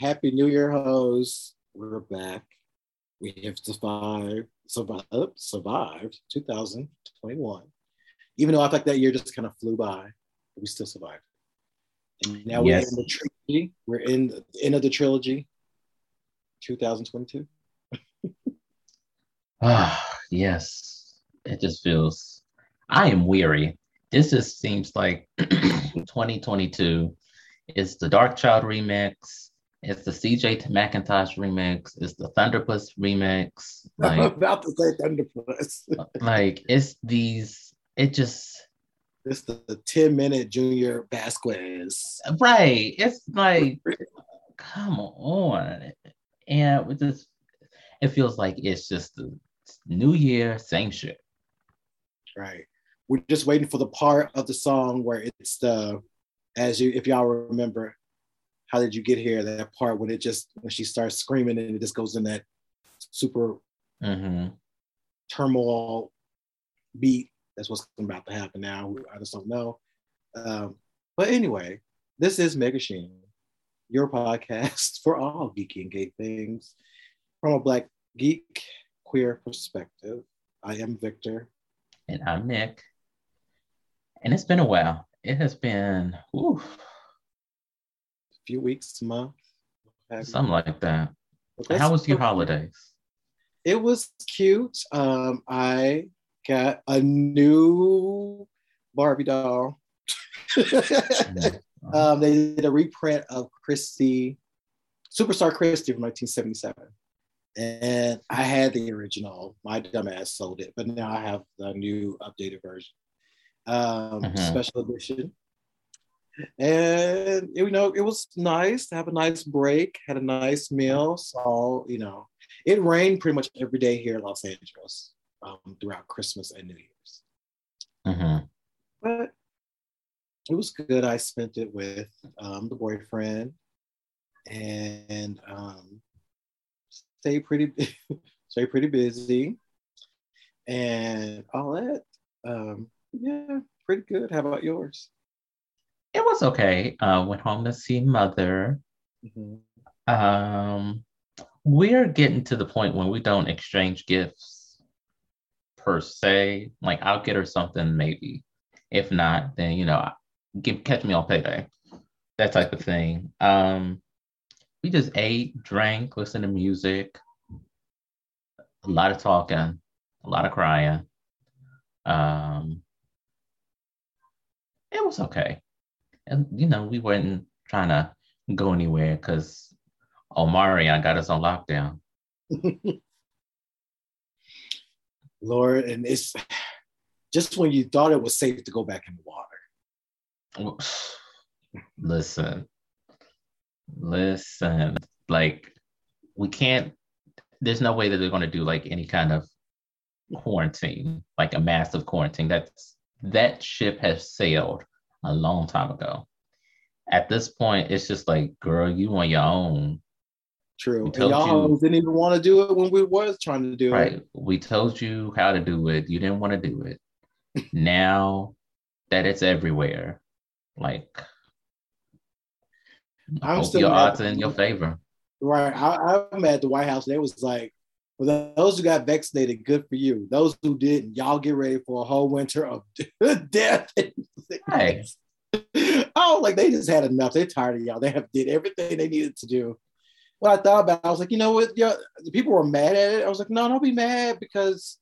Happy New Year, hoes. We're back. We have survived, survived, survived 2021. Even though I think that year just kind of flew by, we still survived. And now we're in the trilogy. We're in the end of the trilogy, 2022. Ah, yes. It just feels. I am weary. This just seems like 2022. It's the Darkchild remix. It's the CJ Mackintosh remix. It's the Thunderpuss remix. I'm Like, about to say Thunderpuss. like it's these. It just It's the, the 10 minute Junior Vasquez. right. It's like, come on, and with this, it feels like it's just the new year, same shit. Right. We're just waiting for the part of the song where it's the, as you, if y'all remember, how did you get here? That part when it just, when she starts screaming and it just goes in that super hmm turmoil beat. That's what's about to happen now. I just don't know. Um, but anyway, this is Mega Sheen, your podcast for all geeky and gay things from a Black geek queer perspective. I am Victor. And I'm Nick. And it's been a while. It has been whew, few weeks, month. something like that. How was your holidays? It was cute. Um, I got a new Barbie doll. um, they did a reprint of Christie, Superstar Christie from 1977. And I had the original. My dumbass sold it, but now I have the new updated version, um, Mhm. special edition. And you know, it was nice to have a nice break. Had a nice meal. So you know, it rained pretty much every day here in Los Angeles um, throughout Christmas and New Year's Mhm. but it was good. I spent it with um, the boyfriend and um, stay pretty stay pretty busy and all that. Um, yeah, pretty good. How about yours? It was okay. Uh, went home to see mother. Mhm. Um, we're getting to the point when we don't exchange gifts per se. Like I'll get her something maybe. If not, then you know, give catch me on payday. That type of thing. Um, we just ate, drank, listened to music. A lot of talking, a lot of crying. Um, it was okay. And you know, we weren't trying to go anywhere because Omarion got us on lockdown. Lord, and it's just when you thought it was safe to go back in the water. Listen, listen, like we can't, there's no way that they're going to do like any kind of quarantine, like a massive quarantine. That's that ship has sailed a long time ago. At this point, it's just like, girl, you on your own. True. We And y'all you- didn't even want to do it when we was trying to do Right. it. We told you how to do it. You didn't want to do it. now that it's everywhere, like I'm hope still your odds are in your favor. Right. I, I'm at the White House. They was like, for those who got vaccinated, good for you. Those who didn't, y'all get ready for a whole winter of death. Right. Oh, like they just had enough. They're tired of y'all. They have did everything they needed to do. What I thought about, it. I was like, you know what? Yeah, the people were mad at it. I was like, no, don't be mad because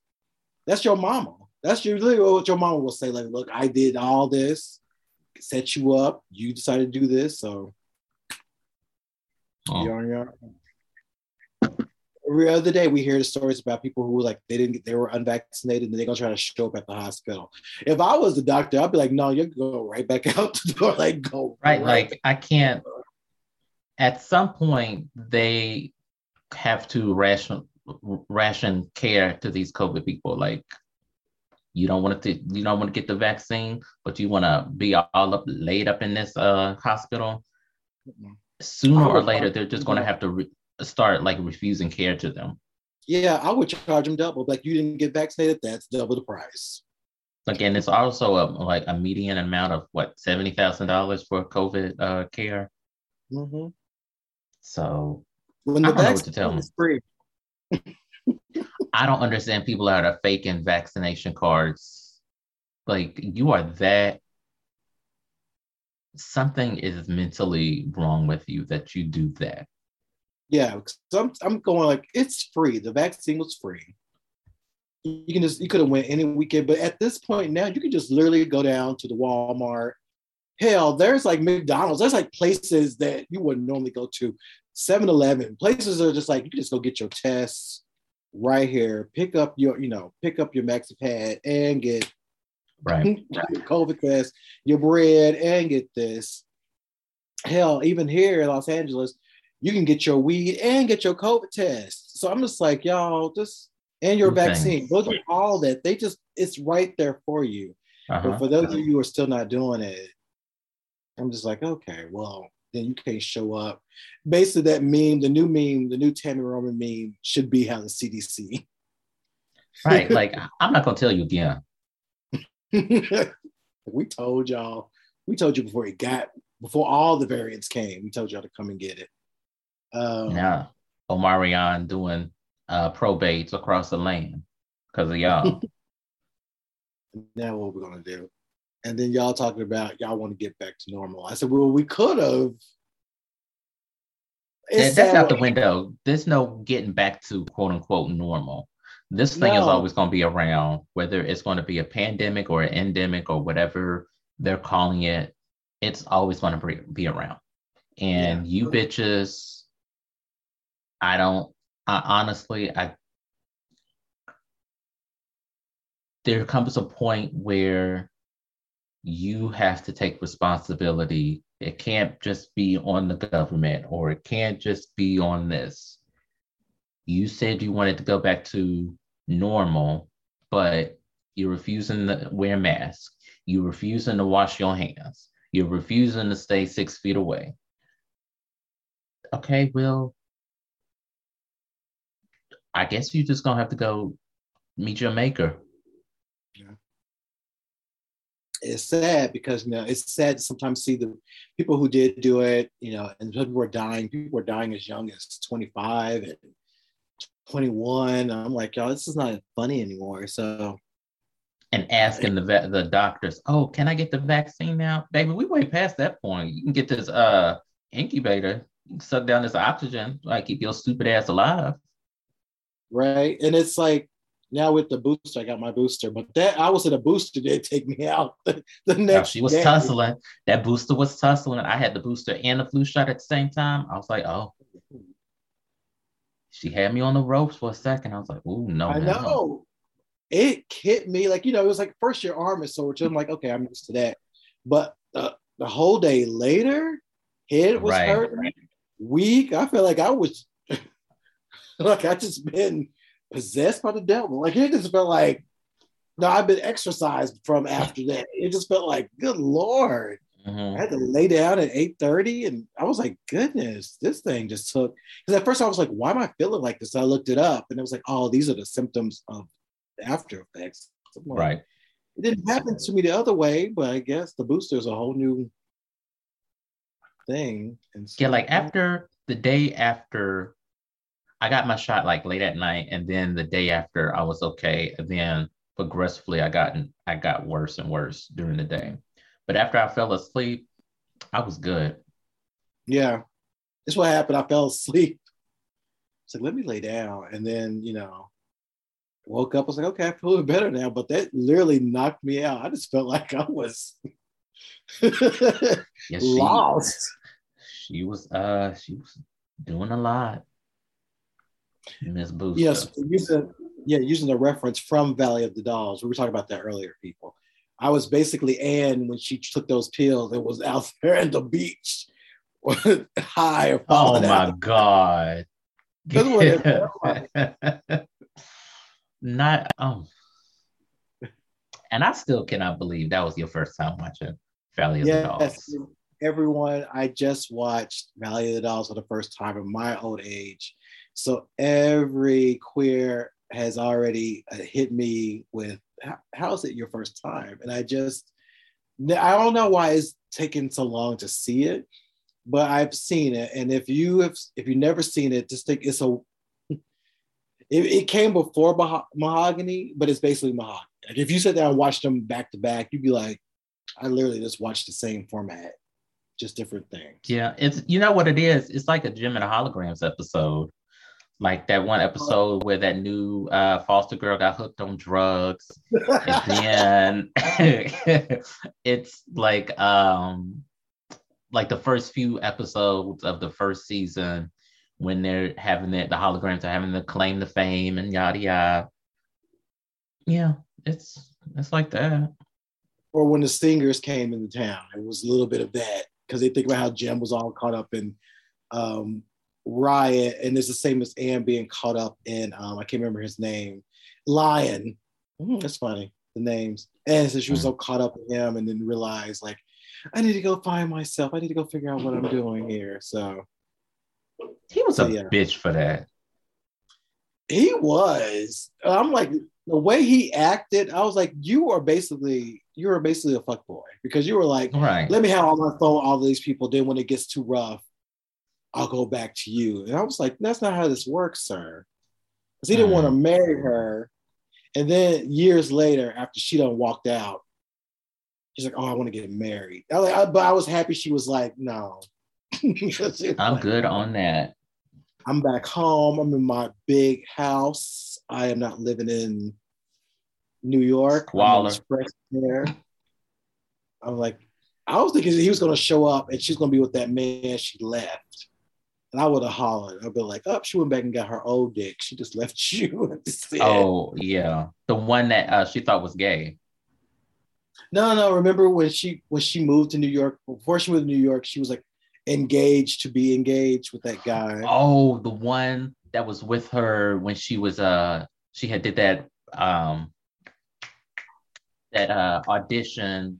that's your mama. That's usually what your mama will say. Like, look, I did all this, set you up. You decided to do this, so Oh, you're on your Every other day, we hear the stories about people who were like they didn't get, they were unvaccinated and they're gonna try to show up at the hospital. If I was the doctor, I'd be like, no, you go right back out the door, like go right. Like I can't. At some point, they have to ration ration care to these COVID people. Like you don't want to you don't want to get the vaccine, but you want to be all up laid up in this uh hospital. Sooner or later, they're just going to have to re- start like refusing care to them. Yeah, I would charge them double. Like you didn't get vaccinated, that's double the price. Again, it's also a like a median amount of what seventy thousand dollars for COVID uh, care. hmm So when I don't know what to tell is free, I don't understand people that are faking vaccination cards. Like you are that something is mentally wrong with you that you do that. Yeah, 'cause I'm, I'm going like it's free. The vaccine was free. You can just you could have went any weekend, but at this point now, you can just literally go down to the Walmart. Hell, there's like McDonald's. There's like places that you wouldn't normally go to. 7-Eleven places are just like you can just go get your tests right here. Pick up your, you know, pick up your MaxiPad and get Right. your COVID test, your bread, and get this. Hell, even here in Los Angeles, you can get your weed and get your COVID test. So I'm just like, y'all, just and your Two vaccine. Those are all that. They just it's right there for you. Uh-huh. But for those of you who are still not doing it, I'm just like, okay, well, then you can't show up. Basically, that meme, the new meme, the new Tami Roman meme should be how the CDC. Right. Like I'm not gonna tell you again. we told y'all, we told you before it got before all the variants came, we told y'all to come and get it. Um, Yeah. Omarion doing uh probates across the land because of y'all. now what we're gonna do. And then y'all talking about y'all want to get back to normal. I said, well, we could have. That- that's out the window. There's no getting back to quote unquote normal. This thing is always going to be around, whether it's going to be a pandemic or an endemic or whatever they're calling it. It's always going to be, be around. And you bitches, I don't, I honestly, I, there comes a point where you have to take responsibility. It can't just be on the government or it can't just be on this. You said you wanted to go back to normal, but you're refusing to wear masks. You're refusing to wash your hands. You're refusing to stay six feet away. Okay, well, I guess you're just gonna have to go meet your maker. Yeah. It's sad because you know it's sad to sometimes see the people who did do it, you know, and people were dying. People were dying as young as 25 and 21. I'm like, y'all, this is not funny anymore. So and asking the vet, the doctors, "Oh, can I get the vaccine now, baby?" We way past that point. You can get this uh incubator, suck down this oxygen, like keep your stupid ass alive. Right, and it's like now with the booster, I got my booster, but that I was in a booster did take me out the, the Now, next. she was day. tussling. That booster was tussling. I had the booster and the flu shot at the same time. I was like, "Oh." She had me on the ropes for a second. I was like, oh no, I no, no." know. It hit me like you know it was like first your arm is sore, which I'm like okay I'm used to that, but the, the whole day later, head was Right. hurting, weak. I felt like I was like I just been possessed by the devil. Like it just felt like no, I've been exercised from after that. It just felt like good lord. Mhm. I had to lay down at 8:30 and I was like, goodness, this thing just took because at first I was like, why am I feeling like this? I looked it up and it was like, oh, these are the symptoms of after effects. Right. It didn't happen to me the other way, but I guess the booster is a whole new thing. And so, Yeah, like after the day after I got my shot like late at night, and then the day after I was okay, and then progressively I got I got worse and worse during the day. But after I fell asleep, I was good. yeah, this what happened. I fell asleep. It's like, let me lay down. And then, you know, woke up. I was like, okay, I feel a little better now. But that literally knocked me out. I just felt like I was Yes, she, lost. she was uh she was doing a lot. Miss. Yes, using yeah, using the reference from Valley of the Dolls. We were talking about that earlier, people. I was basically Anne when she took those pills and was out there at the beach, high Oh my out. god. Not um and I still cannot believe that was your first time watching Valley of the Yes, Dolls. everyone. I just watched Valley of the Dolls for the first time in my old age, so every queer has already uh, hit me with, "How- "How is it your first time?" And I just, I don't know why it's taken so long to see it, but I've seen it. And if you have, if you've never seen it, just think it's a. It, it came before Mahogany, but it's basically Mahogany. Like if you sit down and watch them back to back, you'd be like, I literally just watched the same format, just different things. Yeah, it's you know what it is. It's like a Jem and the Holograms episode like that one episode where that new uh, foster girl got hooked on drugs. And then it's like um like the first few episodes of the first season when they're having it the holograms are having to claim the fame and yada yada. Yeah it's it's like that. Or when the stingers came into town it was a little bit of that because they think about how Jem was all caught up in um Riot, and it's the same as Anne being caught up in um, I can't remember his name, Lyon. Mm, that's funny, the names. And so she was so caught up in him, and then realized like, I need to go find myself. I need to go figure out what I'm doing here. So he was a yeah. bitch for that. He was. I'm like the way he acted. I was like, you are basically you are basically a fuck boy because you were like, right. let me have all my phone, all these people. Then when it gets too rough, I'll go back to you. And I was like, that's not how this works, sir. Because he didn't want to marry her. And then years later, after she done walked out, she's like, oh, I want to get married. I, like, I, but I was happy she was like, no. I'm like, good on that. I'm back home. I'm in my big house. I am not living in New York. Squalor. There. I'm like, I was thinking he was going to show up and she's going to be with that man she left. And I would have hollered. I'd be like, oh, she went back and got her old dick. She just left you. oh, yeah. The one that uh, she thought was gay. No, no. Remember when she when she moved to New York? Before she moved to New York, she was like engaged to be engaged with that guy. Oh, the one that was with her when she was uh she had did that um that uh audition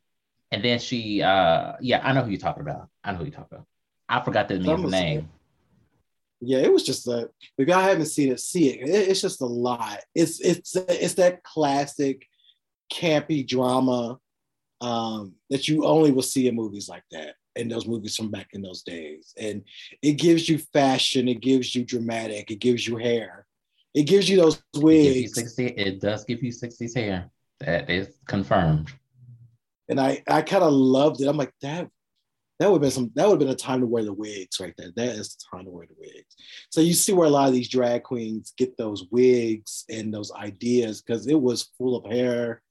and then she uh yeah, I know who you're talking about. I know who you're talking about. I forgot the man's name yeah, it was just a. If y'all haven't seen it, see it. it. It's just a lot. It's it's it's that classic campy drama um, that you only will see in movies like that, in those movies from back in those days. And it gives you fashion, it gives you dramatic, it gives you hair, it gives you those wigs. It, 60, it does give you 60s hair. That is confirmed. And I I kind of loved it. I'm like that that would have been some that would have been a time to wear the wigs right there. That is the time to wear the wigs. So you see where a lot of these drag queens get those wigs and those ideas because it was full of hair,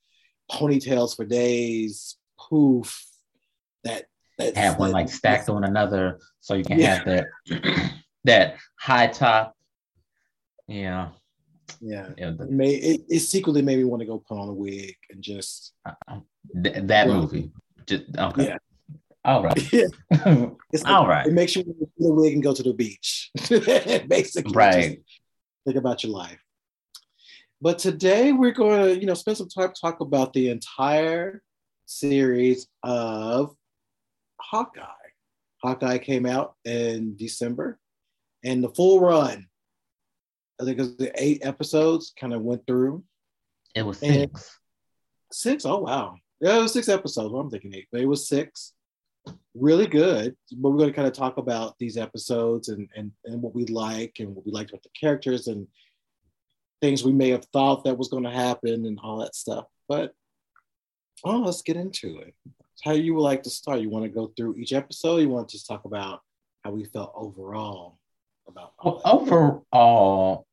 ponytails for days, poof. That that have one like stacked on another, so you can yeah. have that that high top. Yeah. Yeah, yeah the, it, may, it, it secretly made me want to go put on a wig and just uh, uh th- that well, movie. Just okay. Yeah, all right. it's All right. It makes you the wig and go to the beach. Basically. Right. Think about your life. But today we're going to, you know, spend some time talk about the entire series of Hawkeye. Hawkeye came out in December, and the full run, I think it was the eight episodes, kind of went through. It was six. And six? Oh wow. Yeah, it was six episodes. Well, I'm thinking eight, but it was six really good. But we're going to kind of talk about these episodes and, and, and what we like and what we liked about the characters and things we may have thought that was going to happen and all that stuff. But oh, let's get into it. How you would like to start? You want to go through each episode? you want to just talk about how we felt overall about well, overall?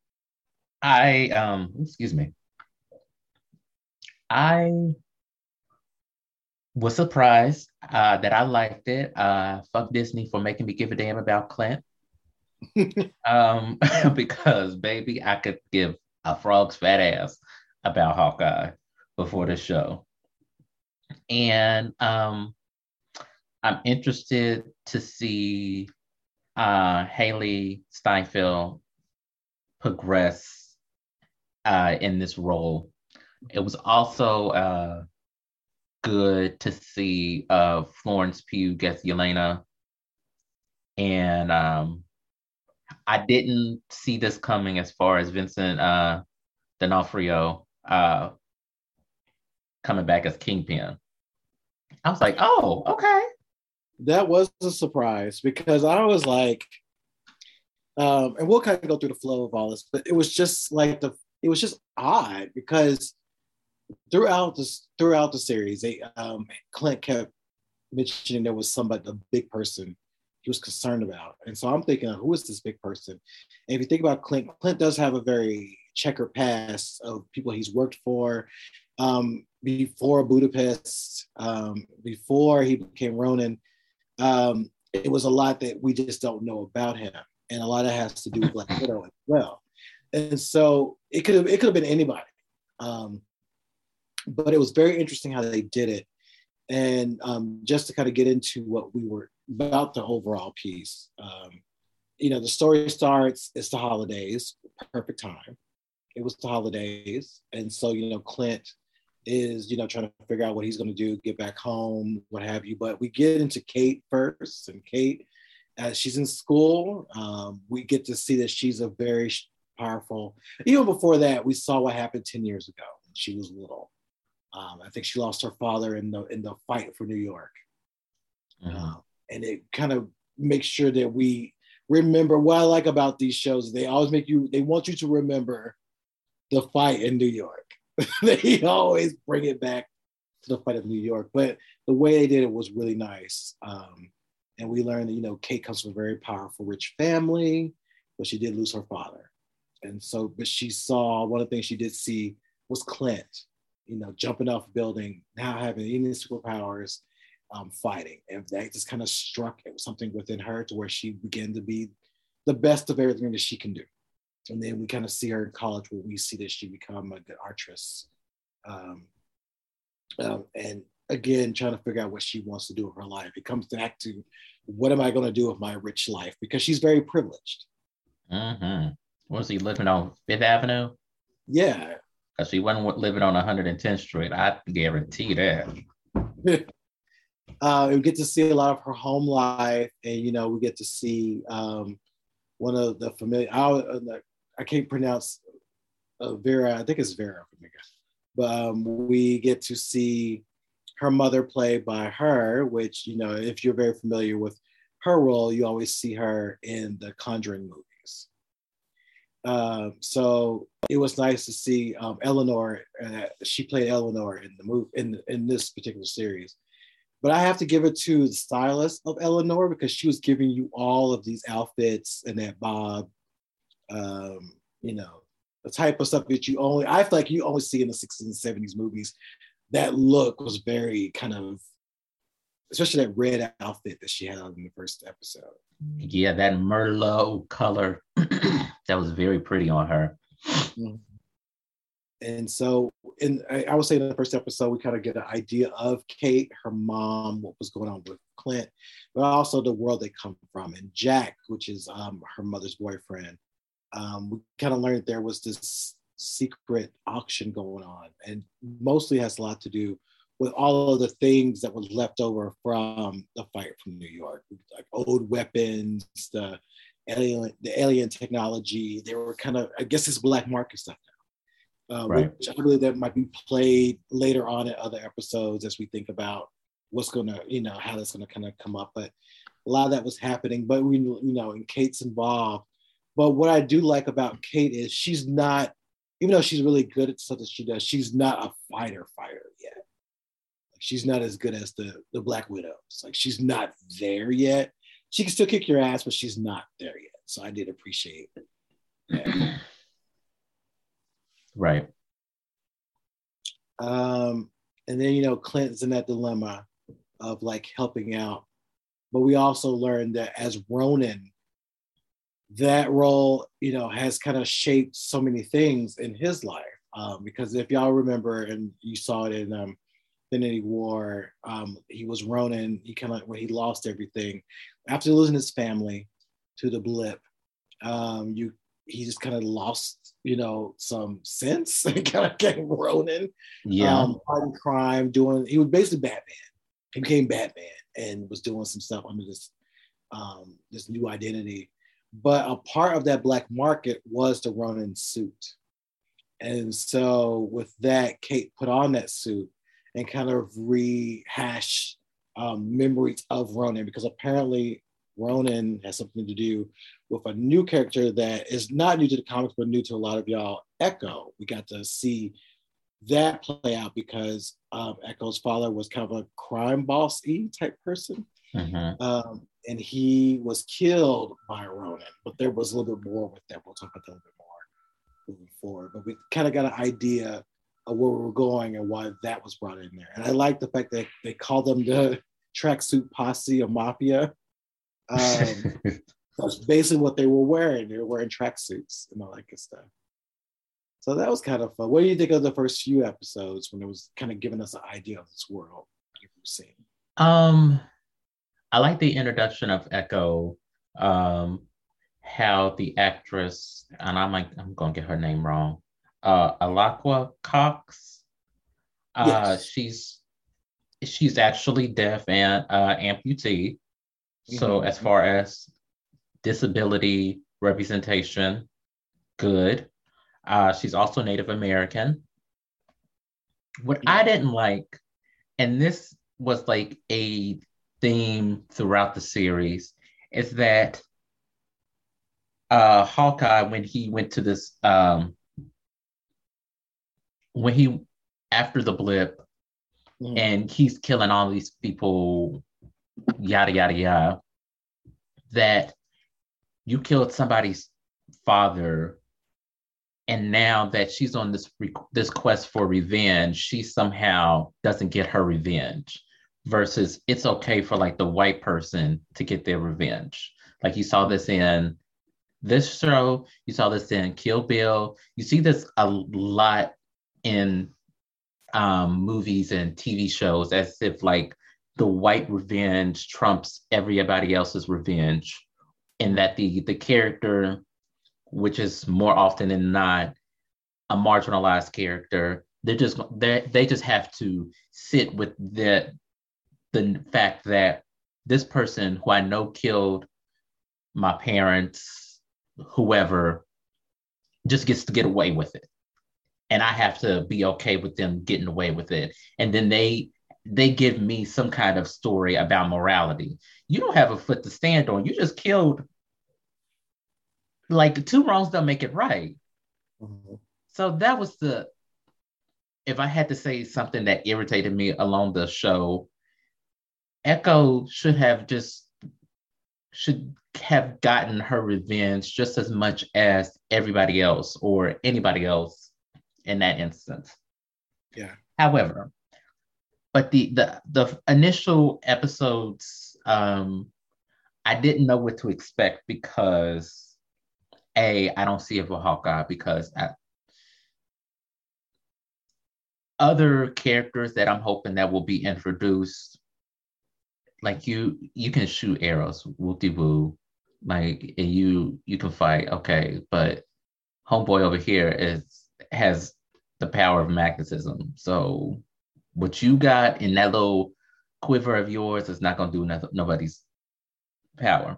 I um excuse me. I was surprised uh, that I liked it. Uh, fuck Disney for making me give a damn about Clint. um, because baby, I could give a frog's fat ass about Hawkeye before the show. And um, I'm interested to see uh, Hailee Steinfeld progress uh, in this role. It was also uh, good to see uh, Florence Pugh get Yelena. And um, I didn't see this coming as far as Vincent uh, D'Onofrio uh, coming back as Kingpin. I was like, oh, okay. that was a surprise because I was like, um, and we'll kind of go through the flow of all this, but it was just like the it was just odd because throughout this throughout the series, they um, Clint kept mentioning there was somebody a big person he was concerned about, and so I'm thinking, who is this big person? And if you think about Clint, Clint does have a very checkered past of people he's worked for. Um, before Budapest, um, before he became Ronin, um, it was a lot that we just don't know about him, and a lot of has to do with Black Widow as well. And so it could have it could have been anybody, um, but it was very interesting how they did it. And um, just to kind of get into what we were about the overall piece, um, you know, the story starts. It's the holidays, perfect time. It was the holidays, and so you know, Clint is you know trying to figure out what he's going to do get back home what have you but we get into kate first and kate as she's in school um, we get to see that she's a very powerful even before that we saw what happened 10 years ago when she was little um, i think she lost her father in the in the fight for new york mm-hmm. uh, and it kind of makes sure that we remember what i like about these shows they always make you they want you to remember the fight in new york they always bring it back to the fight of New York. But the way they did it was really nice. Um, and we learned that, you know, Kate comes from a very powerful, rich family, but she did lose her father. And so, but she saw one of the things she did see was Clint, you know, jumping off a building, now having any superpowers, um, fighting. And that just kind of struck something within her to where she began to be the best of everything that she can do. And then we kind of see her in college where we see that she become a good artress um, um, and again trying to figure out what she wants to do with her life. It comes back to what am i going to do with my rich life? Because she's very privileged. Mm-hmm. was he living on fifth avenue? Yeah because she wasn't living on 110th street i guarantee that uh, we get to see a lot of her home life and you know we get to see um, one of the familiar I, I can't pronounce uh, Vera. I think it's Vera But um, we get to see her mother play by her, which you know, if you're very familiar with her role, you always see her in the Conjuring movies. Um, so it was nice to see um, Eleanor. Uh, she played Eleanor in the movie in in this particular series. But I have to give it to the stylist of Eleanor because she was giving you all of these outfits and that bob um, you know, the type of stuff that you only I feel like you only see in the 60s and 70s movies. That look was very kind of especially that red outfit that she had on in the first episode. Yeah, that Merlot color that was very pretty on her. Mm-hmm. And so, and I, I would say in the first episode, we kind of get an idea of Kate, her mom, what was going on with Clint, but also the world they come from. And Jack, which is um, her mother's boyfriend, um, we kind of learned there was this secret auction going on, and mostly has a lot to do with all of the things that was left over from the fight from New York, like old weapons, the alien, the alien technology. They were kind of, I guess, it's black market stuff now, uh, right. which I believe that might be played later on in other episodes as we think about what's going to, you know, how that's going to kind of come up. But a lot of that was happening. But we, you know, and Kate's involved but what I do like about Kate is she's not, even though she's really good at stuff that she does, she's not a fighter fighter she's not as good as the the Black Widows. Like she's not there yet. She can still kick your ass, but she's not there yet. So I did appreciate. Right. Um, and then you know Clint's in that dilemma of like helping out, but we also learned that as Ronin, that role, you know, has kind of shaped so many things in his life. Um, because if y'all remember, and you saw it in um, Infinity War, um, he was Ronin. He kind of when he lost everything after losing his family to the blip. Um, you he just kind of lost, you know, some sense and kind of became Ronin. Yeah, um, fighting crime, doing. He was basically Batman. He became Batman and was doing some stuff under this um, this new identity. But a part of that black market was the Ronin suit. And so with that, Kate put on that suit and kind of rehash um, memories of Ronin because apparently Ronin has something to do with a new character that is not new to the comics, but new to a lot of y'all. Echo. We got to see that play out because um, Echo's father was kind of a crime boss e type person. Mm-hmm. Um, and he was killed by Ronin, but there was a little bit more with that. We'll talk about that a little bit more moving forward. But we kind of got an idea where we were going and why that was brought in there. And I like the fact that they call them the tracksuit posse of mafia. Um, that's basically what they were wearing. They were wearing tracksuits and all that good stuff. So that was kind of fun. What do you think of the first few episodes when it was kind of giving us an idea of this world you were seeing? Um, I like the introduction of Echo. Um, how the actress and I'm like I'm gonna get her name wrong. Uh, Alaqua Cox. Uh, yes. she's she's actually deaf and uh, amputee. Mm-hmm. So as far as disability representation, good. Uh, she's also Native American. What I didn't like, and this was like a theme throughout the series, is that uh, Hawkeye, when he went to this, um, when he after the blip, mm. and he's killing all these people, yada yada yada, that you killed somebody's father and now that she's on this this quest for revenge she somehow doesn't get her revenge versus it's okay for like the white person to get their revenge like you saw this in this show you saw this in kill bill you see this a lot in um, movies and tv shows as if like the white revenge trumps everybody else's revenge and that the the character which is more often than not a marginalized character. They're just they they just have to sit with the the fact that this person who I know killed my parents, whoever, just gets to get away with it. And I have to be okay with them getting away with it. And then they they give me some kind of story about morality. You don't have a foot to stand on. You just killed like two wrongs don't make it right. Mm-hmm. So that was the if I had to say something that irritated me along the show, Echo should have just should have gotten her revenge just as much as everybody else or anybody else in that instance. Yeah. However, but the the the initial episodes, um, I didn't know what to expect because a, I don't see it for Hawkeye because I, other characters that I'm hoping that will be introduced, like you, you can shoot arrows, whoopty woo, like and you you can fight, okay, but homeboy over here is has the power of magnetism. So what you got in that little quiver of yours is not gonna do nothing, nobody's power.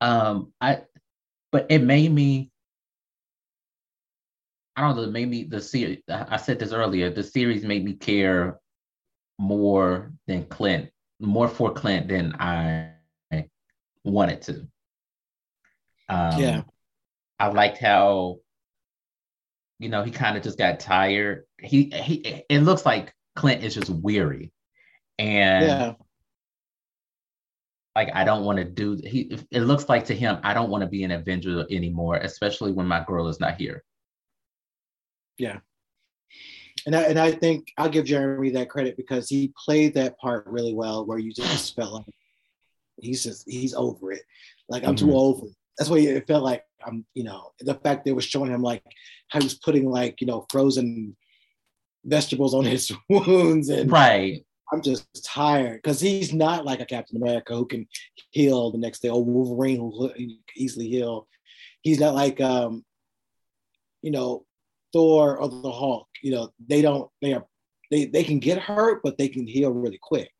Um, I but it made me I don't know, it made me the series I said this earlier, the series made me care more than Clint, more for Clint than I wanted to. Um, yeah. I liked how, you know, he kind of just got tired. He he it looks like Clint is just weary. And yeah like I don't want to do he it looks like to him I don't want to be an Avenger anymore, especially when my girl is not here. Yeah. And I, and I think I'll give Jeremy that credit because he played that part really well where you just felt like he's just he's over it. Like I'm mm-hmm. too old for it. That's what it felt like. I'm, you know, the fact they were showing him like how he was putting like, you know, frozen vegetables on his wounds and right I'm just tired because he's not like a Captain America who can heal the next day or Wolverine who easily heal. He's not like um, you know, Thor or the Hulk. You know, they don't they are they they can get hurt, but they can heal really quick.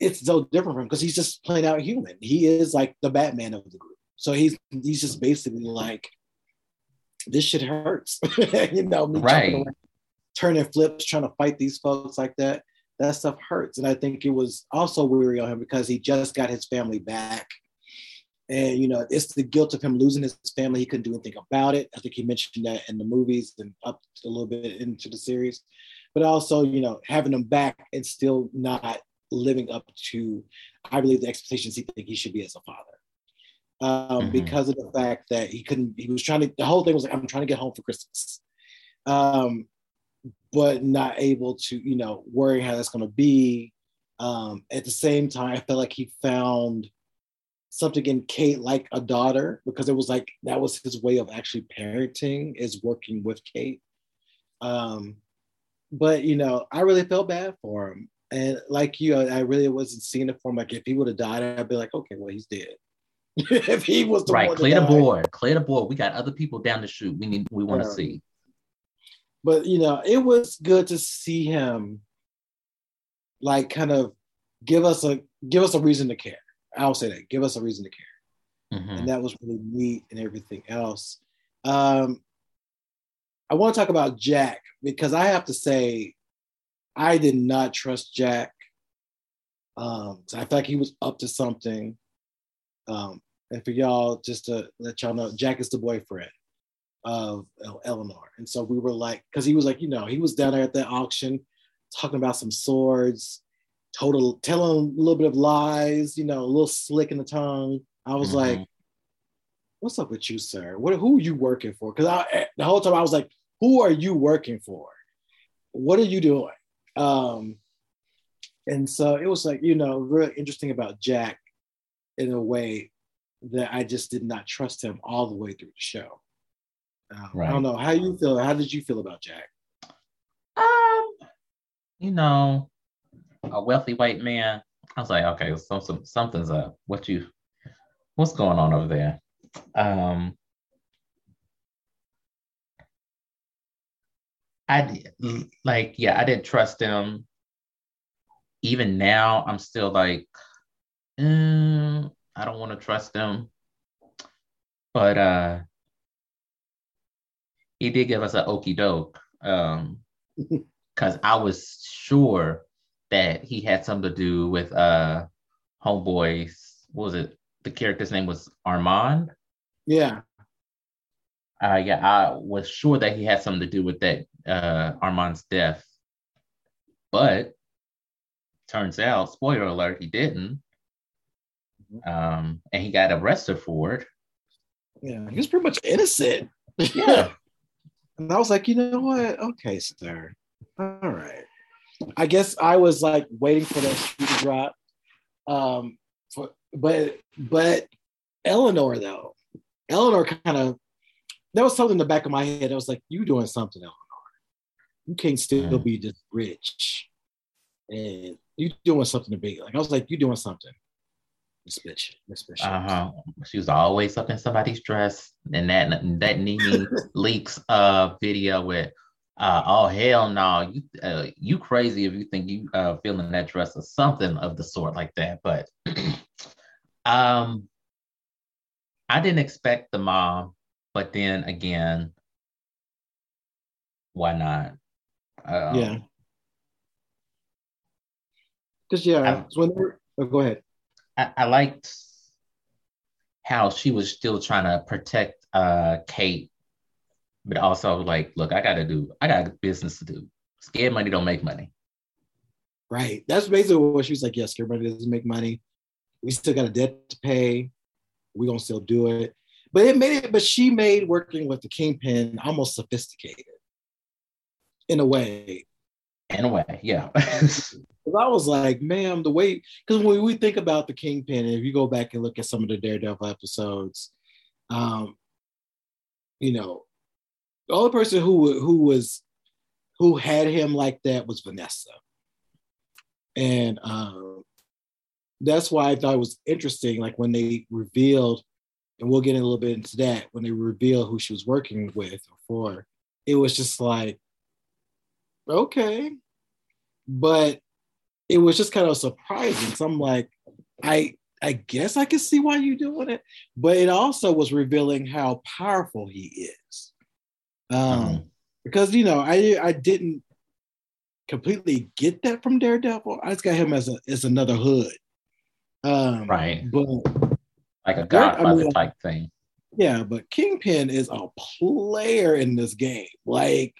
It's so different from him because he's just plain out human. He is like the Batman of the group. So he's he's just basically like this shit hurts. you know, right. turning flips, trying to fight these folks like that that stuff hurts. And I think it was also weary on him because he just got his family back. And you know, it's the guilt of him losing his family. He couldn't do anything about it. I think he mentioned that in the movies and up a little bit into the series. But also, you know, having them back and still not living up to, I believe, the expectations he think he should be as a father. Um, mm-hmm. because of the fact that he couldn't, he was trying to, the whole thing was like, I'm trying to get home for Christmas. Um, but not able to, you know, worry how that's going to be. Um, at the same time, I felt like he found something in Kate like a daughter because it was like that was his way of actually parenting is working with Kate. Um, but you know, I really felt bad for him. And like you, I really wasn't seeing it for him. Like if he would have died, I'd be like, okay, well, he's dead. if he was the right, clear the board, clear the board. We got other people down the shoot. We need, we want to yeah. see but you know, it was good to see him like kind of give us a give us a reason to care. I'll say that. Give us a reason to care. Mm-hmm. And that was really neat and everything else. Um, I want to talk about Jack because I have to say, I did not trust Jack. Um, so I felt like he was up to something. Um, and for y'all, just to let y'all know, Jack is the boyfriend of Eleanor. And so we were like, because he was like, you know, he was down there at that auction talking about some swords, total telling a little bit of lies, you know, a little slick in the tongue. I was mm-hmm. like, what's up with you, sir? What who are you working for? Because I the whole time I was like, who are you working for? What are you doing? Um, and so it was like, you know, really interesting about Jack in a way that I just did not trust him all the way through the show. Um, right. I don't know how you feel. How did you feel about Jack? Um, you know, a wealthy white man. I was like, okay, some, some something's up. What you, what's going on over there? Um, I like, yeah, I didn't trust him. Even now, I'm still like, mm, I don't want to trust them. But uh, he did give us an okey doke. Um, because I was sure that he had something to do with uh homeboys. What was it? The character's name was Armand. Yeah. Uh, yeah, I was sure that he had something to do with that uh, Armand's death, but turns out, spoiler alert, he didn't. Mm-hmm. Um, and he got arrested for it. Yeah, he was pretty much innocent. Yeah. And I was like, you know what? Okay, sir. All right. I guess I was like waiting for that shoe to drop. Um, for, but but Eleanor though, Eleanor kind of there was something in the back of my head. I was like, you doing something, Eleanor. You can't still mm. be this rich, and you doing something to be like. I was like, you doing something. Miss Bishop. Miss Bishop. Uh-huh. She was always up in somebody's dress. And that that Nene Leakes uh video with uh oh hell no, you uh, you crazy if you think you uh feeling that dress or something of the sort like that. But um I didn't expect the mom, but then again, why not? Um, yeah. Because yeah, I, when oh, go ahead. I, I liked how she was still trying to protect uh Kate, but also like, look, I gotta do, I got business to do. Scared money don't make money. Right. That's basically what she was like. Yes, scared money doesn't make money. We still got a debt to pay. We're gonna still do it. But it made it, but she made working with the kingpin almost sophisticated in a way. In a way, yeah. I was like, ma'am, the way because when we think about the Kingpin, if you go back and look at some of the Daredevil episodes, um, you know, the only person who who was who had him like that was Vanessa, and um, that's why I thought it was interesting. Like when they revealed, and we'll get a little bit into that when they reveal who she was working with or for, it was just like, okay, but it was just kind of surprising. So I'm like, I I guess I can see why you're doing it, but it also was revealing how powerful he is. Um, mm-hmm. because you know, I I didn't completely get that from Daredevil. I just got him as a as another hood. Um, right. But like a Godfather I mean, type thing. Yeah, but Kingpin is a player in this game. Like,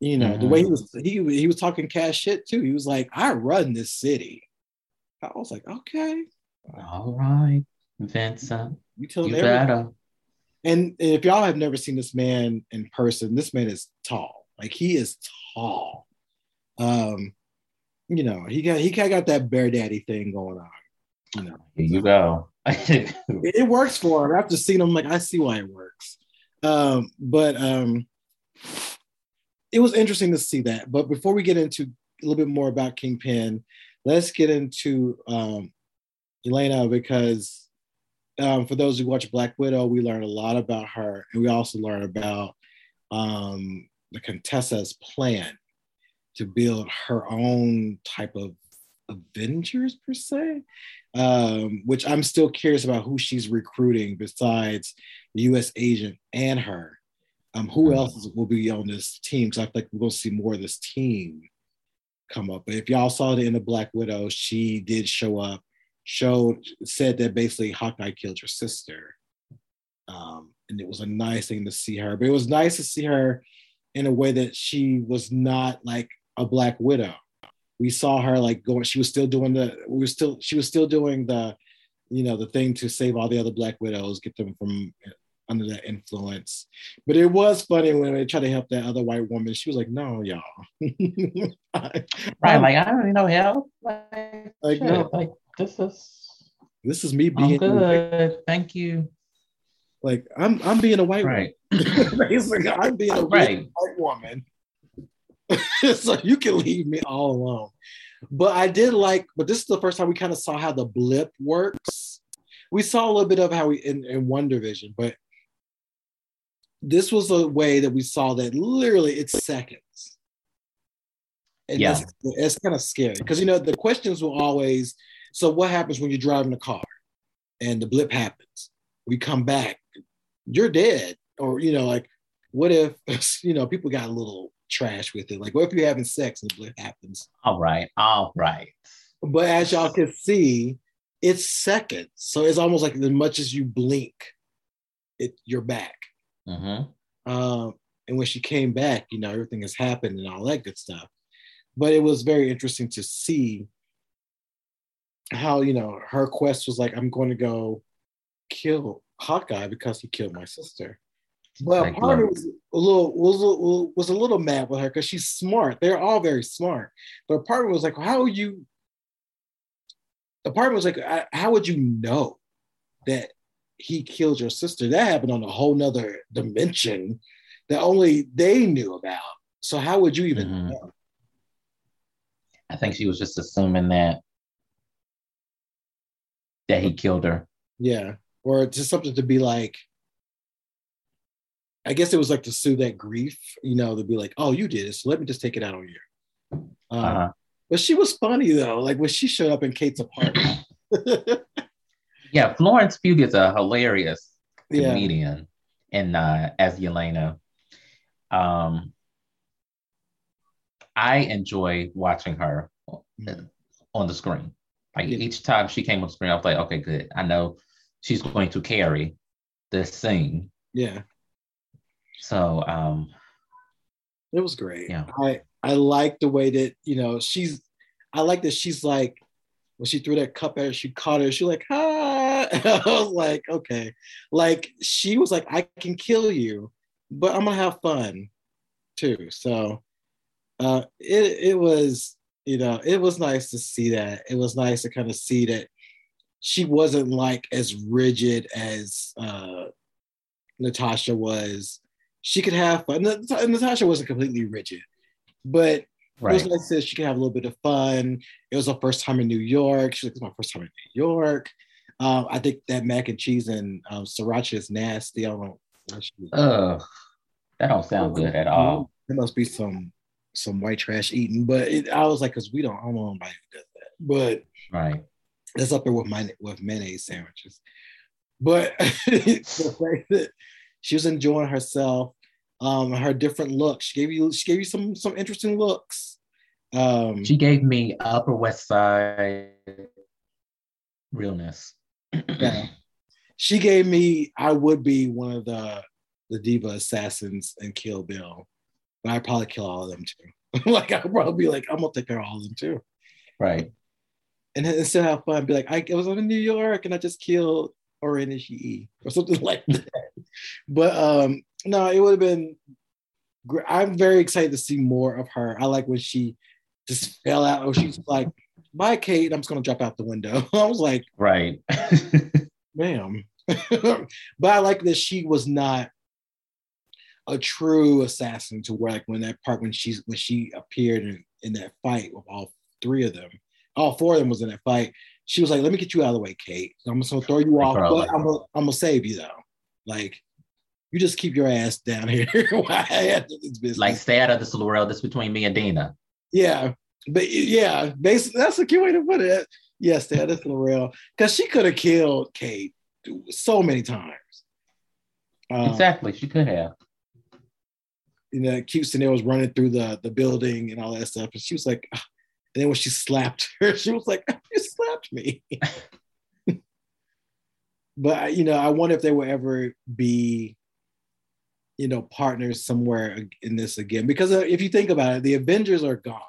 you know, mm-hmm. the way he was he he was talking cash shit too. He was like, I run this city. I was like, okay. All right, Vincent. You tell you better. And if y'all have never seen this man in person, this man is tall. Like he is tall. Um, you know, he got he kind of got that bear daddy thing going on. You know, here you go. it, it, works for him. After seeing him, like I see why it works. Um, but um, it was interesting to see that. But before we get into a little bit more about Kingpin, let's get into um, Yelena because um, for those who watch Black Widow, we learn a lot about her, and we also learn about um, the Contessa's plan to build her own type of Avengers per se, um, which I'm still curious about who she's recruiting besides the U.S. agent and her. Um, who else will be on this team? Because I think we're going to see more of this team come up. But if y'all saw it in the Black Widow, she did show up, showed, said that basically Hawkeye killed her sister. Um, and it was a nice thing to see her. But it was nice to see her in a way that she was not like a Black Widow. We saw her like going. She was still doing the. We were still. She was still doing the, you know, the thing to save all the other Black Widows, get them from under that influence. But it was funny when they tried to help that other white woman. She was like, "No, y'all." I, right, like I don't need no help. Like, like, no. like this is this is me being I'm good. Thank you. Like I'm I'm being a white right. Basically, I'm being a right. white woman. so you can leave me all alone. But I did like, but this is the first time we kind of saw how the blip works. We saw a little bit of how we in, in WandaVision, but this was a way that we saw that literally it's seconds. And yeah. it's, it's kind of scary because you know the questions will always so what happens when you're driving a car and the blip happens? We come back, you're dead. Or you know, like what if you know people got a little trash with it. Like, what if you're having sex and the blip happens? All right, all right. But as y'all can see, it's seconds, so it's almost like as much as you blink, it you're back. Mm-hmm. Um, and when she came back, you know, everything has happened and all that good stuff. But it was very interesting to see how you know her quest was like, I'm going to go kill Hawkeye because he killed my sister. Part of was a little was was a little mad with her because she's smart. They're all very smart, but part of it was like, how would you? The part was like, how would you know that he killed your sister? That happened on a whole nother dimension that only they knew about. So how would you even mm-hmm. know? I think she was just assuming that that he killed her. Yeah, or just something to be like I guess it was like to soothe that grief, you know, to be like, oh, you did it, so let me just take it out on you. Um, uh-huh. But she was funny though, like when she showed up in Kate's apartment. yeah, Florence Pugh is a hilarious comedian, and uh, as Yelena, um, I enjoy watching her on the screen. Like yeah. each time she came on screen, I was like, okay, good. I know she's going to carry this scene. Yeah. So um it was great. Yeah. I I like the way that, you know, she's I like that she's like when she threw that cup at her, she caught her, she like, ah I was like, okay. Like she was like, I can kill you, but I'm gonna have fun too. So uh it it was, you know, it was nice to see that. It was nice to kind of see that she wasn't like as rigid as uh Natasha was she could have fun. Natasha wasn't completely rigid, but right. it was like this. She could have a little bit of fun. It was her first time in New York. She's like, "It's my first time in New York." Um, I think that mac and cheese and um, sriracha is nasty. I don't know. Ugh, that don't sound good at all. There must be some some white trash eating, but it, I was like, because we don't, I don't know anybody who does that. But right, that's up there with my with mayonnaise sandwiches. But the fact that she was enjoying herself, um, her different looks. She gave you she gave you some some interesting looks. Um, She gave me Upper West Side realness. Yeah. she gave me. I would be one of the the diva assassins and Kill Bill, but I'd probably kill all of them too. like I'd probably be like, I'm gonna take care of all of them too, Right. and then still have fun. Be like, I, I was in New York and I just killed O-Ren Ishii or something like that. but um, no, it would have been. I'm very excited to see more of her. I like when she just fell out, or she's like, "Bye, Kate. I'm just gonna jump out the window." I was like, Right. ma'am. but I like that she was not a true assassin to where like when that part when she's when she appeared in, in that fight with all three of them, all four of them was in that fight. She was like, "Let me get you out of the way, Kate. I'm just gonna throw you off, but like- I'm gonna, I'm gonna save you though. Like, you just keep your ass down here while I this business. like, stay out of this, Laurel. This between me and Dina. Yeah, but yeah, basically that's a good way to put it. Yes, that is real because she could have killed Kate so many times. Um, exactly. She could have. You know, cute Chanel was running through the the building and all that stuff, and she was like, and then when she slapped her, she was like, "You slapped me." but you know, I wonder if they will ever be, you know, partners somewhere in this again. Because uh, if you think about it, the Avengers are gone,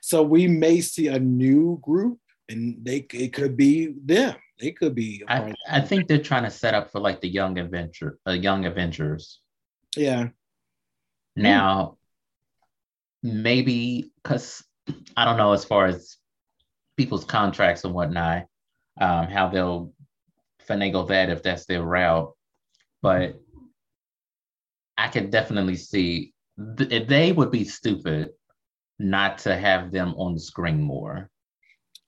so we may see a new group, and they it could be them. They could be. I, I think they're trying to set up for like the young adventure, uh, young Avengers. yeah, Now, maybe because I don't know as far as people's contracts and whatnot, um, how they'll finagle that if that's their route. But I could definitely see th- they would be stupid not to have them on the screen more,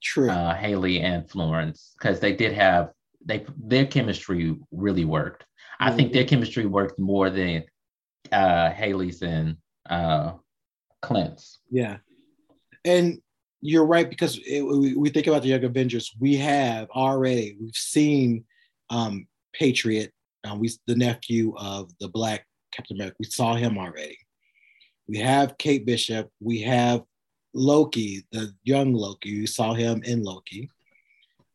true. uh, Hailee and Florence, because they did have they their chemistry really worked. I think their chemistry worked more than uh, Hailee's and uh, Clint's. Yeah, and you're right because it, we, we think about the Young Avengers. We have already we've seen um, Patriot, uh, we the nephew of the Black Captain America. We saw him already. We have Kate Bishop. We have Loki, the young Loki. You saw him in Loki.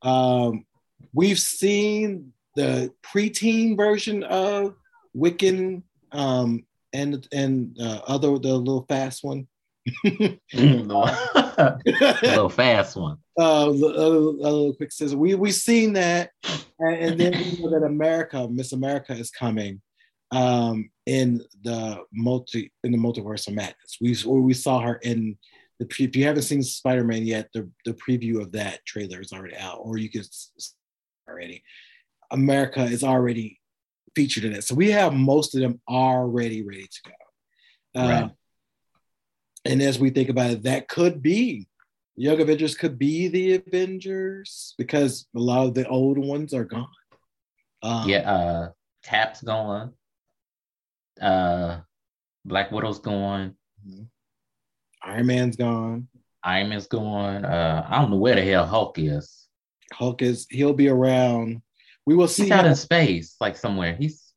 Um, we've seen the preteen version of Wiccan um, and and uh, other the little fast one. the little fast one. uh, the other, other quick scissor. We we seen that, and, and then we know that America, Miss America, is coming um, in the multi in the multiverse of madness. We or we saw her in the pre- if you haven't seen Spider Man yet, the the preview of that trailer is already out, or you can already. America is already featured in it, so we have most of them already ready to go. Uh, Right. And as we think about it, that could be Young Avengers could be the Avengers because a lot of the old ones are gone. Um, Yeah, uh, Cap's going. Uh, Black Widow's going. Iron Man's gone. Iron Man's gone. Uh, I don't know where the hell Hulk is. Hulk is he'll be around. We will see. He's out him- in space, like somewhere. He's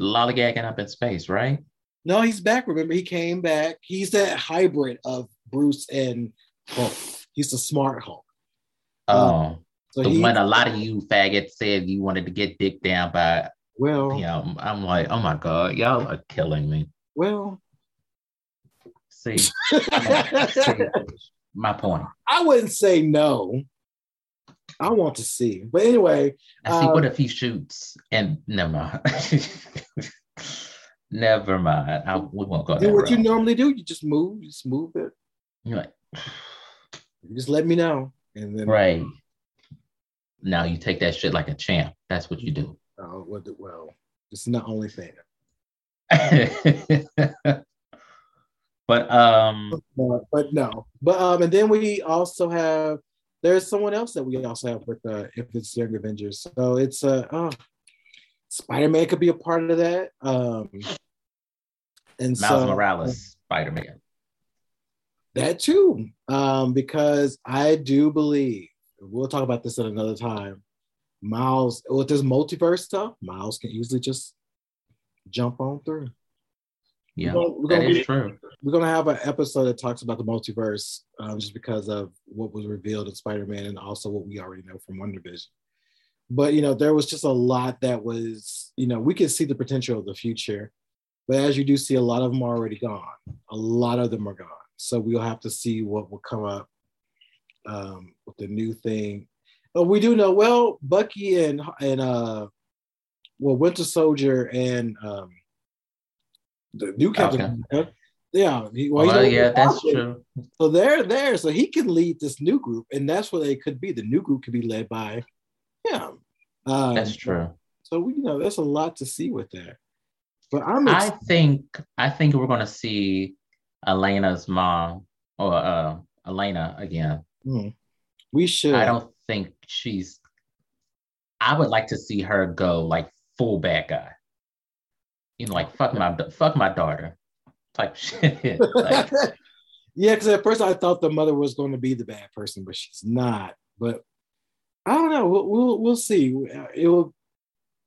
lollygagging up in space, right? No, he's back. Remember, he came back. He's that hybrid of Bruce and Hulk. He's the smart Hulk. Oh, Uh, So the he one a lot of you faggots said you wanted to get dick down by. Well, You know, I'm like, oh my god, y'all are killing me. well. See, see my point. I wouldn't say no. I want to see, but anyway, I see. what Um, if he shoots and never mind. never mind. I, we won't go do that what you normally do. You just move, you just move it. You're like, You just let me know, and then right. Now you take that shit like a champ. That's what you do. What well, it's not only fan. but um, But, but no. But um, and then we also have there's someone else that we also have with uh if it's Young Avengers. So it's uh oh, Spider-Man could be a part of that. Um and Miles so Morales, Spider Man. that too. Um, because I do believe we'll talk about this at another time. Miles with this multiverse stuff, Miles can easily just jump on through. Yeah, We're gonna- we're that gonna is be- true. We're gonna have an episode that talks about the multiverse, um, just because of what was revealed in Spider-Man and also what we already know from WandaVision. But you know, there was just a lot that was, you know, we can see the potential of the future, but as you do see, a lot of them are already gone. A lot of them are gone. So we'll have to see what will come up um, with the new thing. But we do know well, Bucky and and uh, well, Winter Soldier and um, the new Captain America. Yeah, he, well, Well, yeah, that's true. So they're there, so he can lead this new group, and that's what they could be. The new group could be led by him. Um, That's true. So we, you know, there's a lot to see with that. But I'm I think I think we're gonna see Yelena's mom or uh Elena again. Hmm. we should. I don't think she's. I would like to see her go like full bad guy. You know, like fuck my fuck my daughter, type shit. Like, yeah, because at first I thought the mother was going to be the bad person, but she's not. But I don't know. We'll we'll, we'll see. It will.